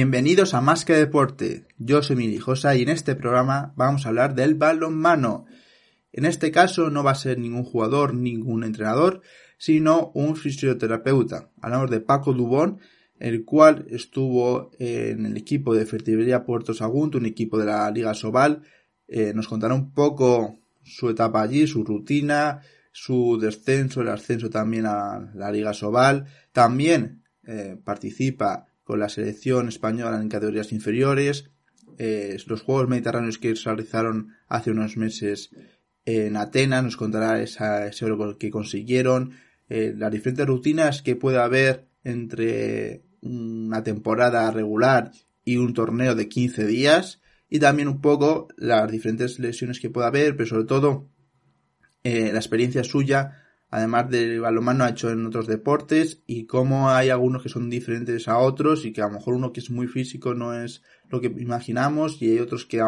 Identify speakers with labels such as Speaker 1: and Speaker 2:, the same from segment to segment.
Speaker 1: Bienvenidos a Más que Deporte. Yo soy Miri Josa y en este programa vamos a hablar del balonmano. En este caso no va a ser ningún jugador, ningún entrenador, sino un fisioterapeuta. Hablamos de Paco Dubón, el cual estuvo en el equipo de Fertibería Puerto Sagunto, un equipo de la Liga Sobal. Eh, nos contará un poco su etapa allí, su rutina, su descenso, el ascenso también a la Liga Sobal. También eh, participa con la selección española en categorías inferiores. Eh, los Juegos Mediterráneos que se realizaron hace unos meses en Atenas nos contará ese oro que consiguieron, eh, las diferentes rutinas que puede haber entre una temporada regular y un torneo de 15 días y también un poco las diferentes lesiones que puede haber, pero sobre todo eh, la experiencia suya, además del balonmano ha hecho en otros deportes y cómo hay algunos que son diferentes a otros y que a lo mejor uno que es muy físico no es lo que imaginamos y hay otros que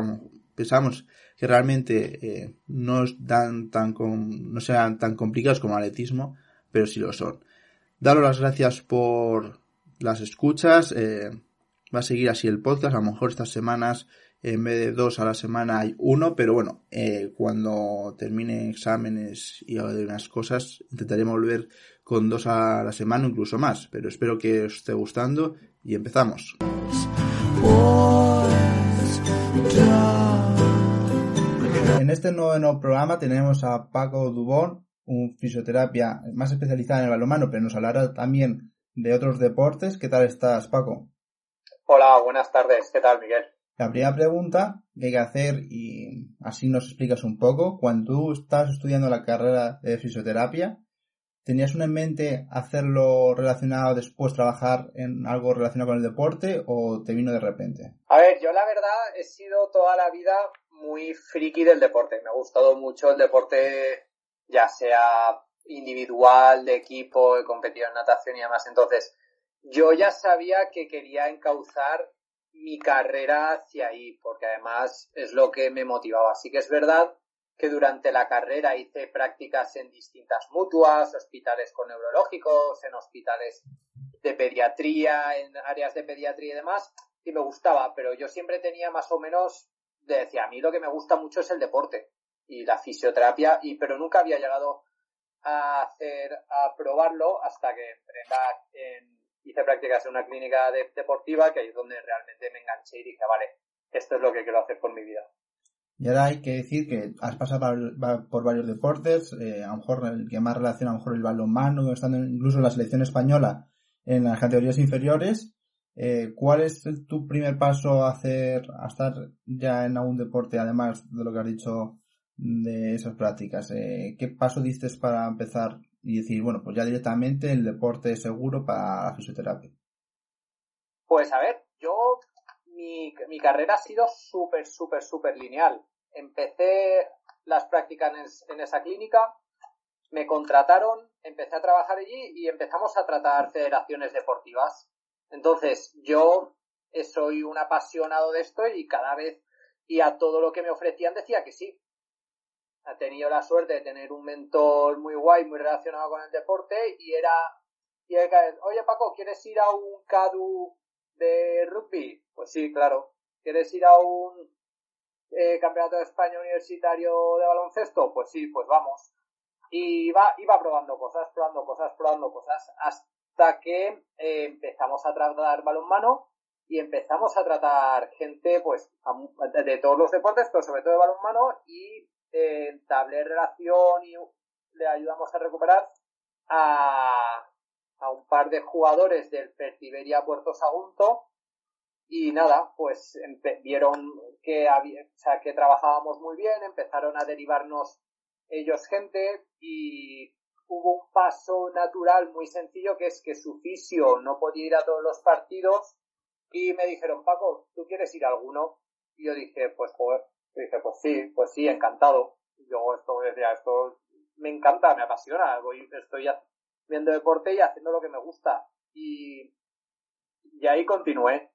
Speaker 1: pensamos que realmente eh, no, dan tan no sean tan complicados como el atletismo, pero sí lo son. Daros las gracias por las escuchas. Eh, va a seguir así el podcast. A lo mejor estas semanas en vez de dos a la semana hay uno, pero bueno, eh, cuando termine exámenes y unas cosas, intentaremos volver con dos a la semana, incluso más, pero espero que os esté gustando y empezamos. En este nuevo programa tenemos a Paco Dubón, un fisioterapia más especializada en el balonmano, pero nos hablará también de otros deportes. ¿Qué tal estás, Paco?
Speaker 2: Hola, buenas tardes. ¿Qué tal, Miguel?
Speaker 1: La primera pregunta que hay que hacer, y así nos explicas un poco, cuando tú estás estudiando la carrera de fisioterapia, ¿tenías una en mente hacerlo relacionado después, trabajar en algo relacionado con el deporte o te vino de repente?
Speaker 2: A ver, yo la verdad he sido toda la vida muy friki del deporte. Me ha gustado mucho el deporte, ya sea individual, de equipo, he competido en natación y demás. Entonces, yo ya sabía que quería encauzar mi carrera hacia ahí, porque además es lo que me motivaba. Así que es verdad que durante la carrera hice prácticas en distintas mutuas, hospitales con neurológicos, en hospitales de pediatría, en áreas de pediatría y demás, y me gustaba, pero yo siempre tenía más o menos, decía, a mí lo que me gusta mucho es el deporte y la fisioterapia, y pero nunca había llegado a hacer, a probarlo hasta que entré en hice prácticas en una clínica deportiva, que ahí es donde realmente me enganché y dije, vale, esto es lo que quiero hacer con mi vida.
Speaker 1: Y ahora hay que decir que has pasado por, varios deportes, eh, a lo mejor el que más relaciona a lo mejor el balonmano, estando incluso en la selección española en las categorías inferiores. Eh, ¿Cuál es tu primer paso a hacer, a estar ya en algún deporte, además de lo que has dicho de esas prácticas? Eh, ¿Qué paso diste para empezar y decir, bueno, pues ya directamente el deporte es seguro para la fisioterapia?
Speaker 2: Pues a ver, yo, mi, mi carrera ha sido súper, súper, súper lineal. Empecé las prácticas en, en esa clínica, me contrataron, empecé a trabajar allí y empezamos a tratar federaciones deportivas. Entonces, yo soy un apasionado de esto y cada vez y a todo lo que me ofrecían decía que sí ha tenido la suerte de tener un mentor muy guay, muy relacionado con el deporte y era, y oye Paco, ¿quieres ir a un CADU de rugby? Pues sí, claro. ¿Quieres ir a un eh, campeonato de España universitario de baloncesto? Pues sí, pues vamos. Y iba, iba probando cosas, probando cosas, probando cosas, hasta que eh, empezamos a tratar balonmano y empezamos a tratar gente pues de todos los deportes, pero sobre todo de balonmano y entablé relación y le ayudamos a recuperar a, a un par de jugadores del Pertiberia Puerto Sagunto y nada, pues vieron que había, o sea, que trabajábamos muy bien, empezaron a derivarnos ellos gente y hubo un paso natural muy sencillo que es que su fisio no podía ir a todos los partidos y me dijeron, Paco, ¿tú quieres ir a alguno? Y yo dije, pues joder, y dice, pues sí, pues sí, encantado. yo esto decía, esto me encanta, me apasiona, voy, estoy viendo deporte y haciendo lo que me gusta. Y, y ahí continué.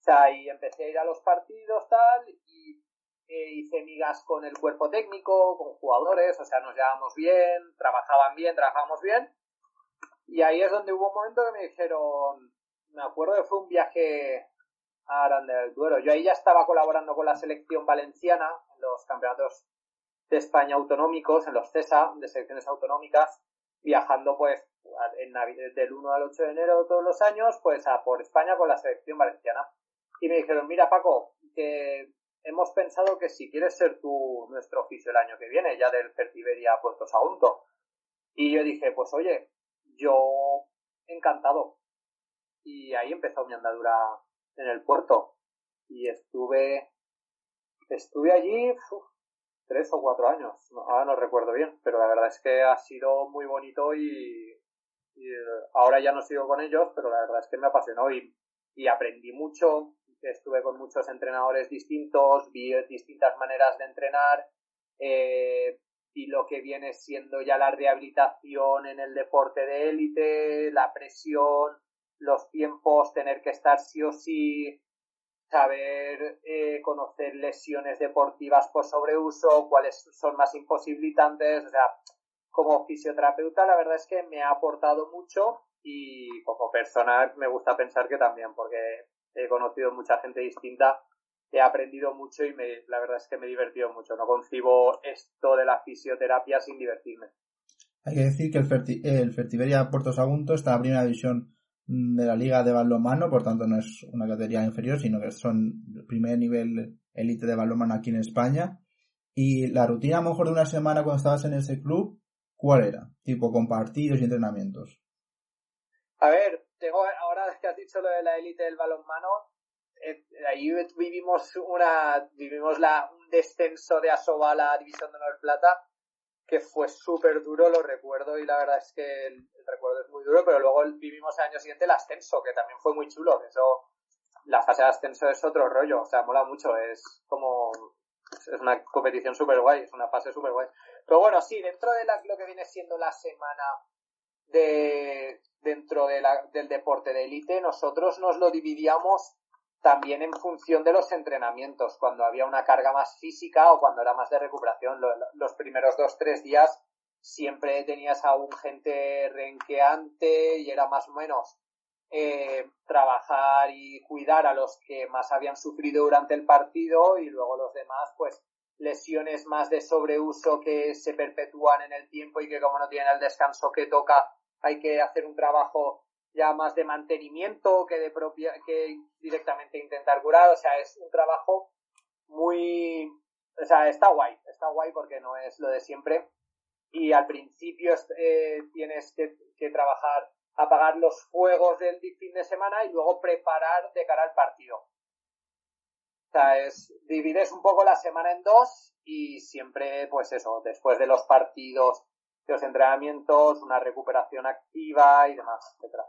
Speaker 2: O sea, y empecé a ir a los partidos, tal, y eh, hice migas con el cuerpo técnico, con jugadores, o sea, nos llevábamos bien, trabajaban bien, trabajábamos bien. Y ahí es donde hubo un momento que me dijeron, me acuerdo que fue un viaje a Aranda del Duero. Yo ahí ya estaba colaborando con la selección valenciana en los campeonatos de España autonómicos, en los CESA, de selecciones autonómicas, viajando pues en del 1 al 8 de enero todos los años, pues a por España con la selección valenciana. Y me dijeron, mira Paco, que hemos pensado que si quieres ser tú nuestro oficio el año que viene, ya del Fertiberia a Puerto Sagunto. Y yo dije, pues oye, yo encantado. Y ahí empezó mi andadura en el puerto. Y estuve, estuve allí tres o cuatro años. ahora no recuerdo bien, pero la verdad es que ha sido muy bonito y, y, ahora ya no sigo con ellos, pero la verdad es que me apasionó y, y aprendí mucho. Estuve con muchos entrenadores distintos, vi distintas maneras de entrenar, eh, y lo que viene siendo ya la rehabilitación en el deporte de élite, la presión, los tiempos, tener que estar sí o sí, saber eh, conocer lesiones deportivas por sobreuso, cuáles son más imposibilitantes, o sea, como fisioterapeuta la verdad es que me ha aportado mucho y como persona me gusta pensar que también, porque he conocido mucha gente distinta he aprendido mucho y me, la verdad es que me he divertido mucho. No concibo esto de la fisioterapia sin divertirme.
Speaker 1: Hay que decir que el, el Fertiberia Puerto Sagunto está en primera división de la Liga de Balonmano, por tanto no es una categoría inferior, sino que son primer nivel élite de balonmano aquí en España. Y la rutina a lo mejor de una semana cuando estabas en ese club, ¿cuál era? Tipo con partidos y entrenamientos.
Speaker 2: A ver, tengo, ahora que has dicho lo de la élite del balonmano, eh, ahí vivimos una, vivimos la, un descenso de Asoba a la División de Honor Plata, que fue súper duro, lo recuerdo, y la verdad es que el, recuerdo es muy duro, pero luego vivimos el año siguiente el ascenso, que también fue muy chulo, eso, la fase de ascenso es otro rollo, o sea, mola mucho, es como, es una competición súper guay, es una fase súper guay. Pero bueno, sí, dentro de lo que viene siendo la semana de, dentro de la, del deporte de élite, nosotros nos lo dividíamos también en función de los entrenamientos, cuando había una carga más física o cuando era más de recuperación. Los primeros dos, tres días siempre tenías a un gente renqueante y era más o menos eh, trabajar y cuidar a los que más habían sufrido durante el partido y luego los demás, pues lesiones más de sobreuso que se perpetúan en el tiempo y que como no tienen el descanso que toca, hay que hacer un trabajo ya más de mantenimiento que de propia, que directamente intentar curar, o sea, es un trabajo muy, o sea, está guay, está guay porque no es lo de siempre y al principio eh, tienes que, trabajar, apagar los fuegos del fin de semana y luego preparar de cara al partido. O sea, es, divides un poco la semana en dos y siempre, pues eso, después de los partidos, de los entrenamientos, una recuperación activa y demás, etcétera.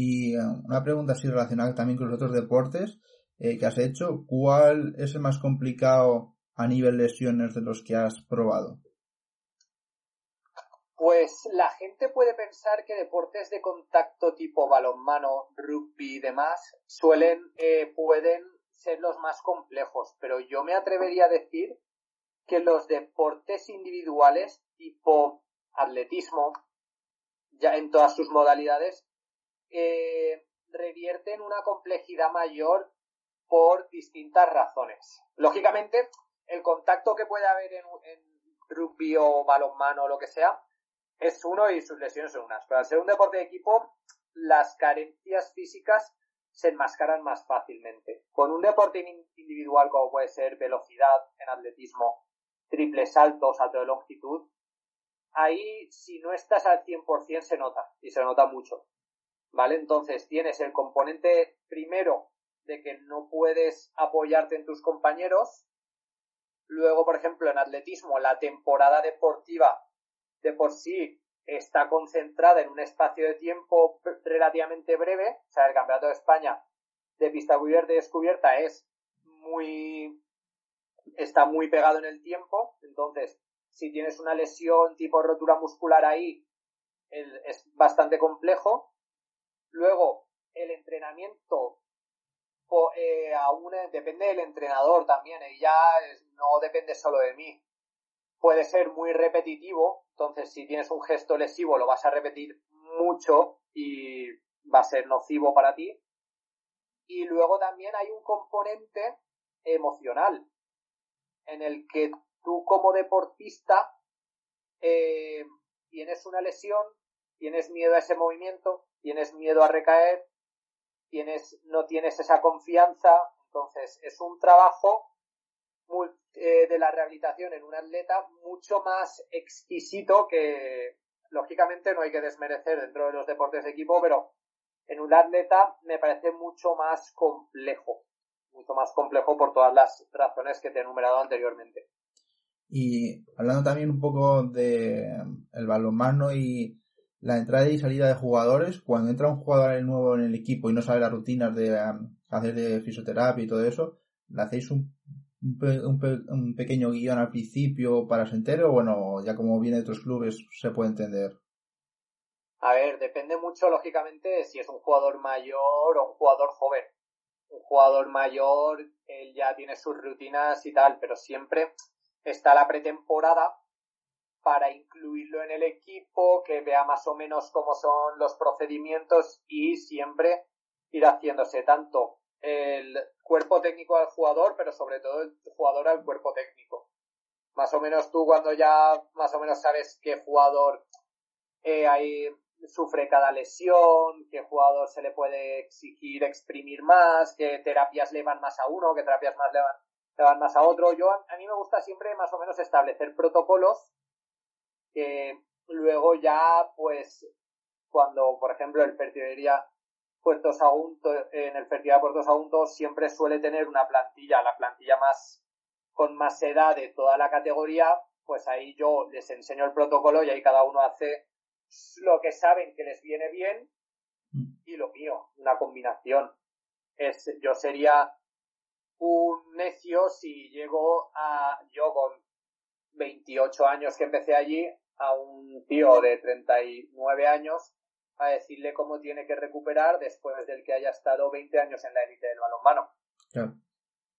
Speaker 1: Y eh, una pregunta así relacionada también con los otros deportes eh, que has hecho. ¿Cuál es el más complicado a nivel lesiones de los que has probado?
Speaker 2: Pues la gente puede pensar que deportes de contacto tipo balonmano, rugby y demás suelen, eh, pueden ser los más complejos, pero yo me atrevería a decir que los deportes individuales tipo atletismo, ya en todas sus modalidades, eh, revierten una complejidad mayor por distintas razones. Lógicamente, el contacto que puede haber en, rugby o balonmano o lo que sea es uno y sus lesiones son unas. Pero al ser un deporte de equipo, las carencias físicas se enmascaran más fácilmente. Con un deporte individual como puede ser velocidad en atletismo, triple salto, salto de longitud, ahí si no estás al 100% se nota y se nota mucho. ¿Vale? Entonces tienes el componente primero de que no puedes apoyarte en tus compañeros. Luego, por ejemplo, en atletismo, la temporada deportiva de por sí está concentrada en un espacio de tiempo relativamente breve. O sea, el Campeonato de España de pista cubierta y descubierta es muy, está muy pegado en el tiempo. Entonces, si tienes una lesión tipo rotura muscular ahí, es bastante complejo. Luego, el entrenamiento eh, aún depende del entrenador también, y ya no depende solo de mí. Puede ser muy repetitivo, entonces si tienes un gesto lesivo lo vas a repetir mucho y va a ser nocivo para ti. Y luego también hay un componente emocional en el que tú como deportista eh, tienes una lesión, tienes miedo a ese movimiento, tienes miedo a recaer, tienes, no tienes esa confianza, entonces es un trabajo eh, de la rehabilitación en un atleta mucho más exquisito que lógicamente no hay que desmerecer dentro de los deportes de equipo, pero en un atleta me parece mucho más complejo, mucho más complejo por todas las razones que te he enumerado anteriormente.
Speaker 1: Y hablando también un poco de el balonmano y la entrada y salida de jugadores, cuando entra un jugador nuevo en el equipo y no sabe las rutinas de hacer de fisioterapia y todo eso, ¿le hacéis un, un, pequeño guion al principio para se entere o bueno, ya como viene de otros clubes se puede entender?
Speaker 2: A ver, depende mucho, lógicamente, si es un jugador mayor o un jugador joven. Un jugador mayor, él ya tiene sus rutinas y tal, pero siempre está la pretemporada para incluirlo en el equipo, que vea más o menos cómo son los procedimientos y siempre ir haciéndose tanto el cuerpo técnico al jugador, pero sobre todo el jugador al cuerpo técnico. Más o menos tú cuando ya más o menos sabes qué jugador eh, sufre cada lesión, qué jugador se le puede exigir exprimir más, qué terapias le van más a uno, qué terapias más le van, le van más a otro. Yo a mí me gusta siempre más o menos establecer protocolos que luego ya, pues, cuando, por ejemplo, el Fertiberia Puerto Sagunto, en el Fertiberia Puerto Sagunto siempre suele tener una plantilla, la plantilla más, con más edad de toda la categoría, pues ahí yo les enseño el protocolo y ahí cada uno hace lo que saben que les viene bien y lo mío, una combinación. Es, yo sería un necio si llego a, yo con 28 años que empecé allí a un tío de 39 años a decirle cómo tiene que recuperar después del que haya estado 20 años en la élite del balonmano. Claro.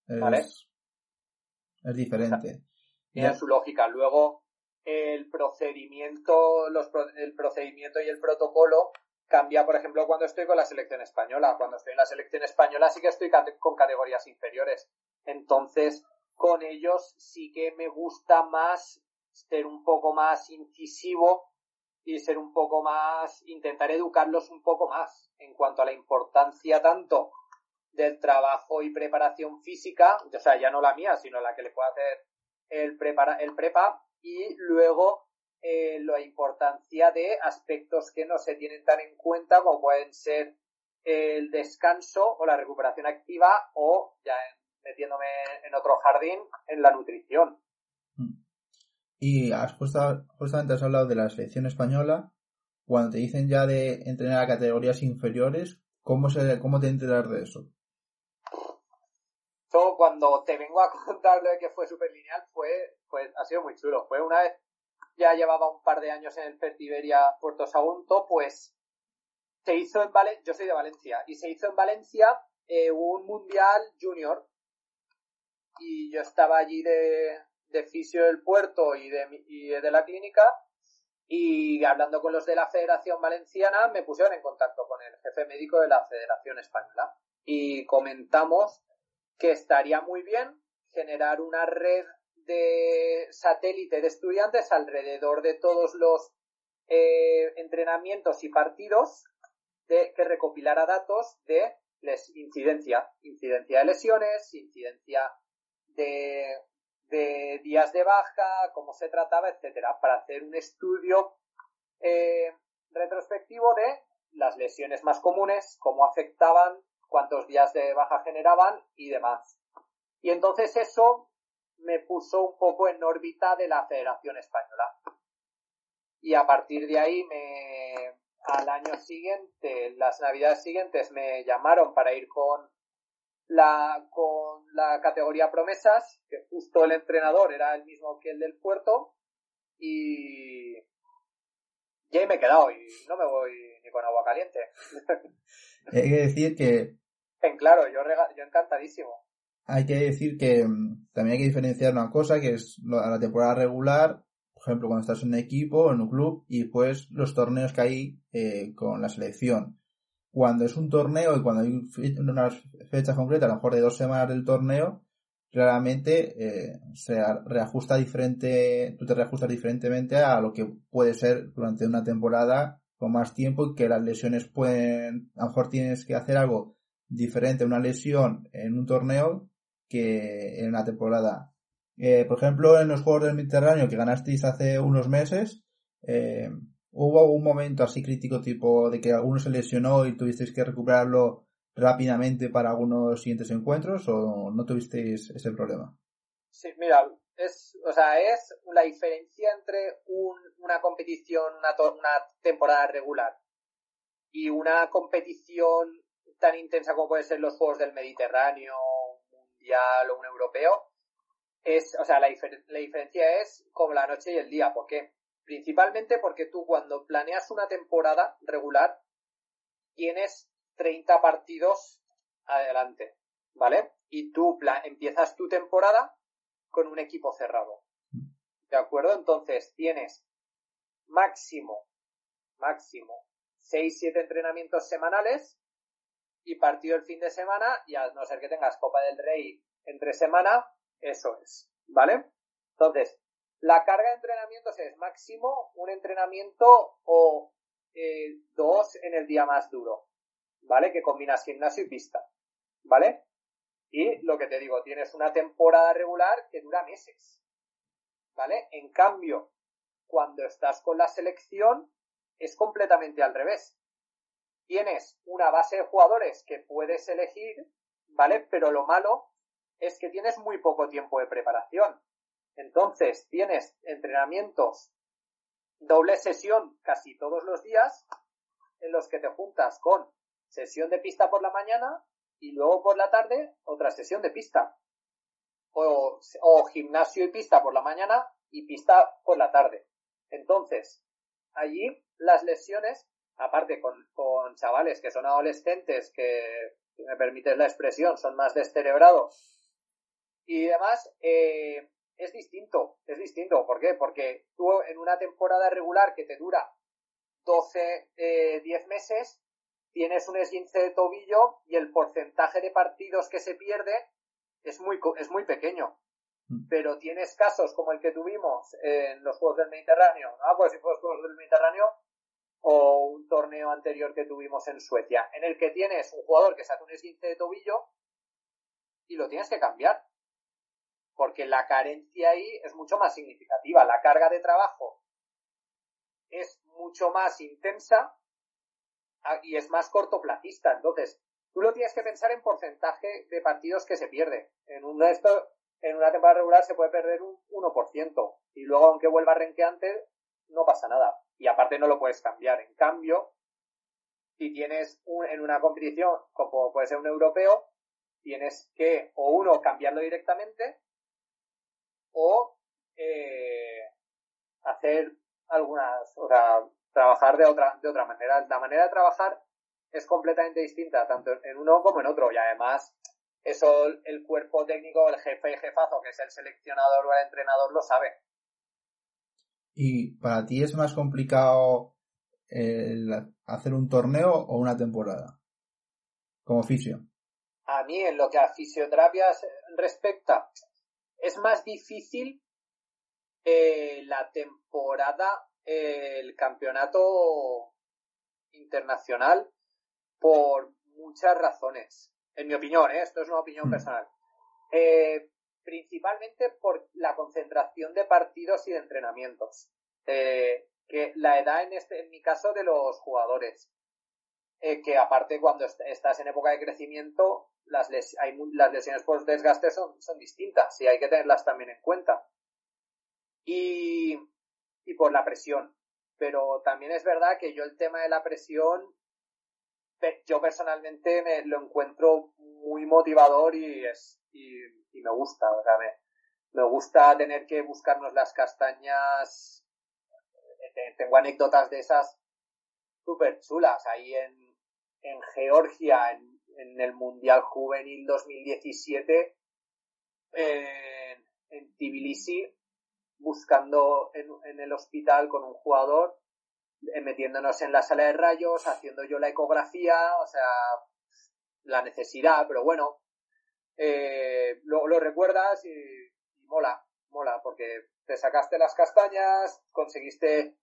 Speaker 1: Es, ¿Vale? Es diferente.
Speaker 2: tiene su lógica. Luego, el procedimiento, los, el procedimiento y el protocolo cambia, por ejemplo, cuando estoy con la selección española. Cuando estoy en la selección española sí que estoy con categorías inferiores. Entonces, con ellos sí que me gusta más ser un poco más incisivo y ser un poco más, intentar educarlos un poco más en cuanto a la importancia tanto del trabajo y preparación física, o sea, ya no la mía, sino la que le puede hacer el, prepara, el prepa, y luego eh, la importancia de aspectos que no se tienen tan en cuenta como pueden ser el descanso o la recuperación activa o ya metiéndome en otro jardín, en la nutrición.
Speaker 1: Mm. Y has justamente has hablado de la selección española. Cuando te dicen ya de entrenar a categorías inferiores, ¿cómo, se, cómo te enteras de eso?
Speaker 2: Todo cuando te vengo a contar lo de que fue super lineal, fue, pues ha sido muy chulo. Fue una vez, ya llevaba un par de años en el Fertiberia Puerto Sagunto, pues se hizo en Valencia, yo soy de Valencia, y se hizo en Valencia eh, un mundial junior y yo estaba allí de, de fisio del puerto y de, de la clínica y hablando con los de la Federación Valenciana me pusieron en contacto con el jefe médico de la Federación Española y comentamos que estaría muy bien generar una red de satélite de estudiantes alrededor de todos los eh, entrenamientos y partidos de, que recopilara datos de les, incidencia, incidencia de lesiones, incidencia de, días de baja, cómo se trataba, etcétera, para hacer un estudio eh, retrospectivo de las lesiones más comunes, cómo afectaban, cuántos días de baja generaban y demás. Y entonces eso me puso un poco en órbita de la Federación Española. Y a partir de ahí me, al año siguiente, las navidades siguientes me llamaron para ir con la, con la categoría promesas, que justo el entrenador era el mismo que el del puerto, y, y ahí me he quedado y no me voy ni con agua caliente.
Speaker 1: Hay que decir que...
Speaker 2: En claro, yo, yo encantadísimo.
Speaker 1: Hay que decir que mm, también hay que diferenciar una cosa, que es la temporada regular, por ejemplo, cuando estás en un equipo, en un club, y pues los torneos que hay eh, con la selección. Cuando es un torneo y cuando hay unas fechas concretas, a lo mejor de dos semanas del torneo, claramente eh, se reajusta diferente, tú te reajustas diferentemente a lo que puede ser durante una temporada con más tiempo y que las lesiones pueden, a lo mejor tienes que hacer algo diferente, una lesión en un torneo que en una temporada. Eh, por ejemplo, en los Juegos del Mediterráneo que ganasteis hace unos meses, eh, ¿hubo un momento así crítico tipo de que alguno se lesionó y tuvisteis que recuperarlo rápidamente para algunos siguientes encuentros o no tuvisteis ese problema?
Speaker 2: Sí, mira, es, o sea, es la diferencia entre una competición, una, una temporada regular y una competición tan intensa como pueden ser los Juegos del Mediterráneo, un Mundial o un Europeo, es, o sea, la, la diferencia es como la noche y el día. ¿Por qué? Principalmente porque tú cuando planeas una temporada regular tienes 30 partidos adelante, ¿vale? Y tú empiezas tu temporada con un equipo cerrado. ¿De acuerdo? Entonces tienes máximo, máximo 6-7 entrenamientos semanales y partido el fin de semana y a no ser que tengas Copa del Rey entre semana, eso es, ¿vale? Entonces, la carga de entrenamientos es máximo un entrenamiento o eh, dos en el día más duro. ¿vale? Que combinas gimnasio y pista, ¿vale? Y lo que te digo, tienes una temporada regular que dura meses, ¿vale? En cambio, cuando estás con la selección, es completamente al revés. Tienes una base de jugadores que puedes elegir, ¿vale? Pero lo malo es que tienes muy poco tiempo de preparación. Entonces, tienes entrenamientos, doble sesión casi todos los días, en los que te juntas con sesión de pista por la mañana y luego por la tarde otra sesión de pista. O, gimnasio y pista por la mañana y pista por la tarde. Entonces, allí las lesiones, aparte con, con chavales que son adolescentes, que, si me permites la expresión, son más descerebrados y demás, eh, es distinto, es distinto. ¿Por qué? Porque tú en una temporada regular que te dura 12, eh, 10 meses, tienes un esguince de tobillo y el porcentaje de partidos que se pierde es muy, es muy pequeño. Mm. Pero tienes casos como el que tuvimos en los Juegos del Mediterráneo, ¿no? Pues si los Juegos del Mediterráneo o un torneo anterior que tuvimos en Suecia, en el que tienes un jugador que se hace un esguince de tobillo y lo tienes que cambiar. Porque la carencia ahí es mucho más significativa. La carga de trabajo es mucho más intensa Ah, y es más cortoplacista. Entonces, tú lo tienes que pensar en porcentaje de partidos que se pierde. En un en una temporada regular se puede perder un 1%. Y luego, aunque vuelva renqueante, no pasa nada. Y aparte no lo puedes cambiar. En cambio, si tienes un, en una competición, como puede ser un europeo, tienes que, o uno, cambiarlo directamente, o eh, hacer algunas, o sea, trabajar de otra, de otra manera. La manera de trabajar es completamente distinta, tanto en uno como en otro. Y además, eso el cuerpo técnico, el jefe y jefazo, que es el seleccionador o el entrenador, lo sabe.
Speaker 1: ¿Y para ti es más complicado hacer un torneo o una temporada? Como fisio.
Speaker 2: A mí, en lo que a fisioterapia respecta, es más difícil eh, la temporada el campeonato internacional por muchas razones. En mi opinión, ¿eh? esto es una opinión mm. personal. Eh, principalmente por la concentración de partidos y de entrenamientos. Eh, que la edad en este, en mi caso, de los jugadores. que aparte cuando estás en época de crecimiento, las, hay, las lesiones por desgaste son, son distintas y hay que tenerlas también en cuenta. Y y por la presión. Pero también es verdad que yo el tema de la presión, yo personalmente me lo encuentro muy motivador y es y, me gusta. O sea, me, me gusta tener que buscarnos las castañas. Eh, tengo anécdotas de esas súper chulas ahí en, en Georgia, en, en el Mundial Juvenil 2017, en, Tbilisi, buscando en, el hospital con un jugador eh, metiéndonos en la sala de rayos, haciendo yo la ecografía, o sea, la necesidad, pero bueno, eh, lo, recuerdas y mola, mola, porque te sacaste las castañas, conseguiste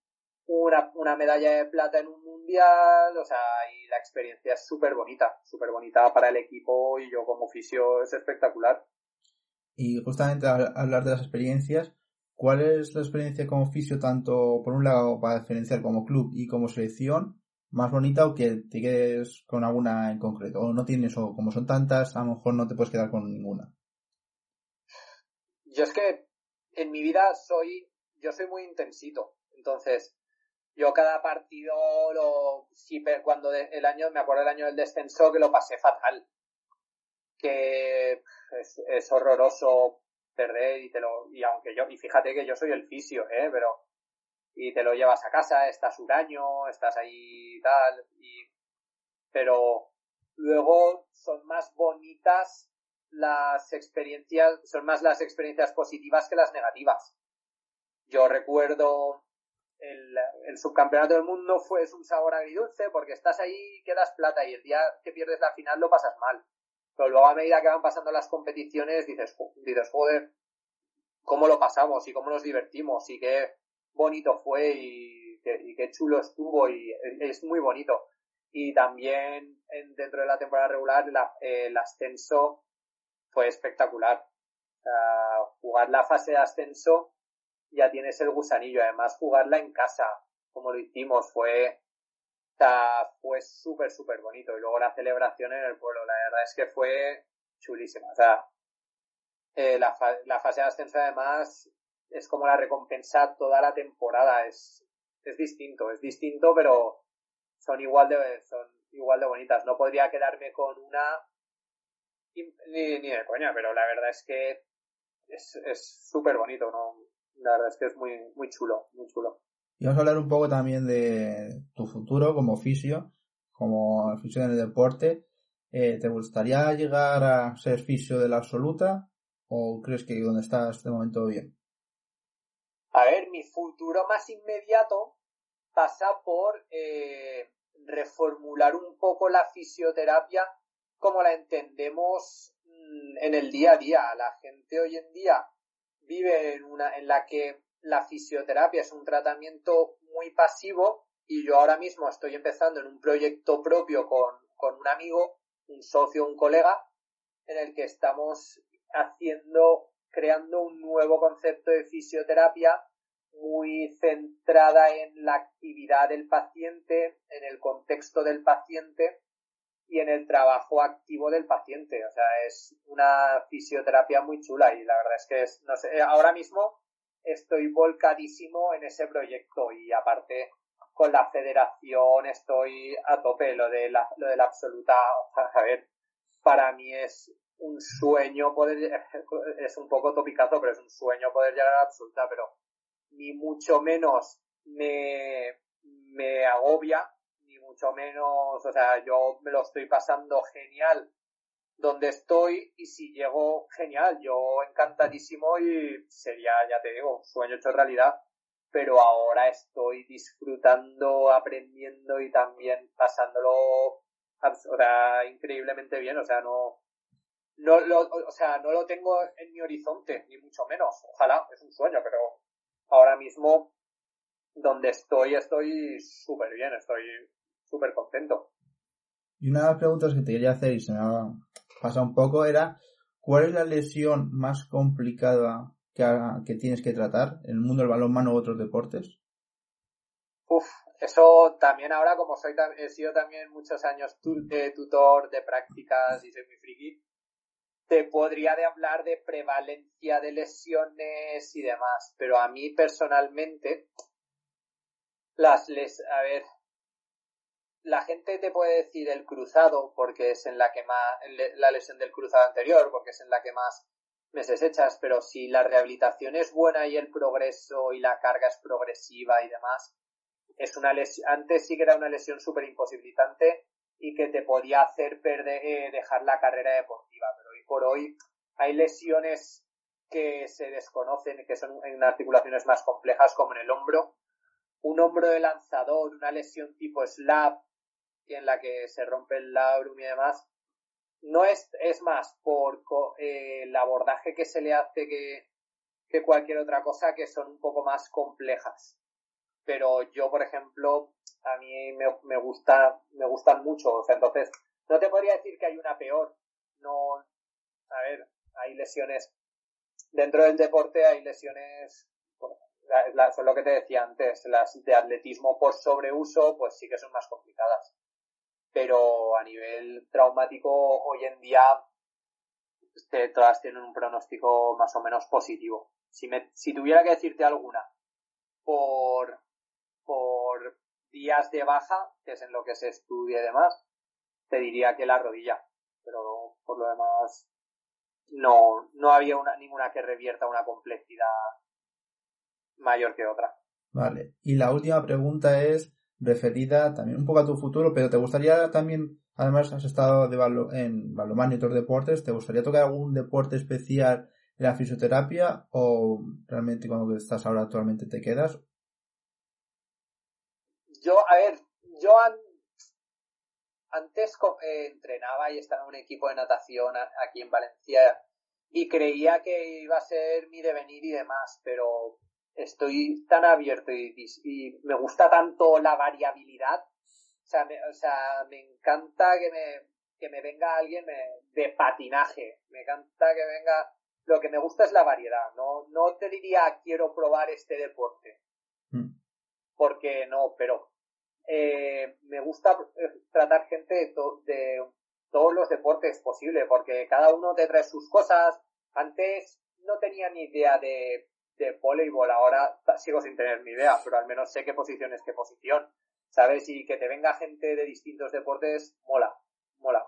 Speaker 2: una, una medalla de plata en un mundial, o sea, y la experiencia es súper bonita, súper bonita para el equipo y yo como fisio es espectacular.
Speaker 1: Y justamente al hablar de las experiencias, ¿cuál es la experiencia como fisio tanto por un lado para diferenciar como club y como selección más bonita o que te quedes con alguna en concreto? O no tienes, o como son tantas, a lo mejor no te puedes quedar con ninguna.
Speaker 2: Yo es que en mi vida soy, yo soy muy intensito. Entonces, yo cada partido lo, sí, cuando el año, me acuerdo del año del descenso que lo pasé fatal. Que es, horroroso perder y te lo, y aunque yo, y fíjate que yo soy el fisio, eh, pero, y te lo llevas a casa, estás un año, estás ahí tal, y, pero luego son más bonitas las experiencias, son más las experiencias positivas que las negativas. Yo recuerdo el, subcampeonato del mundo fue es un sabor agridulce porque estás ahí, quedas plata y el día que pierdes la final lo pasas mal. Pero luego a medida que van pasando las competiciones dices, dices, joder, cómo lo pasamos y cómo nos divertimos y qué bonito fue y, qué, chulo estuvo y es muy bonito. Y también en, dentro de la temporada regular el ascenso fue espectacular. jugar la fase de ascenso ya tienes el gusanillo. Además, jugarla en casa, como lo hicimos, fue, fue súper, súper bonito. Y luego la celebración en el pueblo, la verdad es que fue chulísima. O sea, eh, la, la fase de ascenso además es como la recompensa toda la temporada. Es, es distinto, es distinto, pero son igual de, son igual de bonitas. No podría quedarme con una ni, ni de coña, pero la verdad es que es súper bonito, ¿no? La verdad es que es muy, muy chulo, muy chulo.
Speaker 1: Y vamos a hablar un poco también de tu futuro como fisio, como fisio en el deporte. Eh, ¿Te gustaría llegar a ser fisio de la absoluta o crees que donde estás de momento bien?
Speaker 2: A ver, mi futuro más inmediato pasa por eh, reformular un poco la fisioterapia como la entendemos mm, en el día a día. La gente hoy en día vive en una en la que la fisioterapia es un tratamiento muy pasivo y yo ahora mismo estoy empezando en un proyecto propio con, con un amigo, un socio, un colega, en el que estamos haciendo, creando un nuevo concepto de fisioterapia muy centrada en la actividad del paciente, en el contexto del paciente y en el trabajo activo del paciente. O sea, es una fisioterapia muy chula y la verdad es que es, no sé, ahora mismo estoy volcadísimo en ese proyecto y aparte con la federación estoy a tope. Lo de la, lo de la absoluta, a ver, para mí es un sueño poder, es un poco topicazo, pero es un sueño poder llegar a la absoluta, pero ni mucho menos me, me agobia mucho menos, o sea, yo me lo estoy pasando genial donde estoy y si llego, genial, yo encantadísimo y sería, ya te digo, sueño hecho realidad, pero ahora estoy disfrutando, aprendiendo y también pasándolo, o sea, increíblemente bien, o sea, no, no lo, o sea, no lo tengo en mi horizonte, ni mucho menos, ojalá, es un sueño, pero ahora mismo donde estoy, estoy súper bien, estoy súper contento.
Speaker 1: Y una de las preguntas que te quería hacer y se me ha pasado un poco era, ¿cuál es la lesión más complicada que, que tienes que tratar en el mundo del balonmano u otros deportes?
Speaker 2: Uf, eso también ahora como soy he sido también muchos años tutor de prácticas y soy muy friki, te podría de hablar de prevalencia de lesiones y demás, pero a mí personalmente las les, a ver, la gente te puede decir el cruzado porque es en la que más, la lesión del cruzado anterior, porque es en la que más meses echas, pero si la rehabilitación es buena y el progreso y la carga es progresiva y demás, es una lesión, antes sí que era una lesión súper imposibilitante y que te podía hacer perder, eh, dejar la carrera deportiva, pero hoy por hoy hay lesiones que se desconocen, que son en articulaciones más complejas como en el hombro, un hombro de lanzador, una lesión tipo slap, en la que se rompe el labrum y demás, no es, es más por eh, el abordaje que se le hace que, que cualquier otra cosa que son un poco más complejas. Pero yo, por ejemplo, a mí me, me gusta, me gustan mucho. O sea, entonces, no te podría decir que hay una peor. No, a ver, hay lesiones. Dentro del deporte hay lesiones, son lo que te decía antes, las de atletismo por sobreuso, pues sí que son más complicadas. Pero a nivel traumático, hoy en día, este, todas tienen un pronóstico más o menos positivo. Si, me, si tuviera que decirte alguna por, por días de baja, que es en lo que se estudia y demás, te diría que la rodilla. Pero por lo demás, no, no había una, ninguna que revierta una complejidad mayor que otra.
Speaker 1: Vale. Y la última pregunta es referida también un poco a tu futuro, pero ¿te gustaría también, además has estado de en balonmano y otros deportes, ¿te gustaría tocar algún deporte especial en la fisioterapia o realmente cuando estás ahora actualmente te quedas?
Speaker 2: Yo, a ver, yo antes eh, entrenaba y estaba en un equipo de natación aquí en Valencia y creía que iba a ser mi devenir y demás, pero estoy tan abierto y, me gusta tanto la variabilidad. O sea, me, o sea, me encanta que me, que me venga alguien de patinaje. Me encanta que venga. Lo que me gusta es la variedad. No, no te diría quiero probar este deporte. Mm. Porque no, pero eh, me gusta eh, tratar gente de, de todos los deportes posible, porque cada uno te trae sus cosas. Antes no tenía ni idea de de voleibol. Ahora sigo sin tener ni idea, pero al menos sé qué posición es qué posición. ¿Sabes? Y que te venga gente de distintos deportes, mola, mola.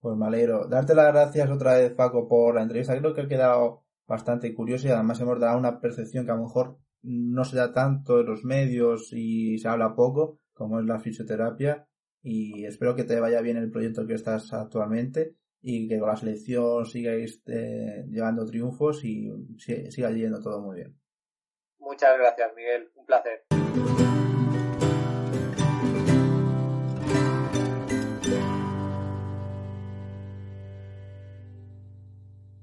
Speaker 1: Pues me alegro. Darte las gracias otra vez, Paco, por la entrevista. Creo que ha quedado bastante curioso y además hemos dado una percepción que a lo mejor no se da tanto en los medios y se habla poco, como es la fisioterapia. Y espero que te vaya bien el proyecto que estás actualmente y que con la selección sigáis eh, llevando triunfos y siga yendo todo muy bien.
Speaker 2: Muchas gracias, Miguel. Un placer.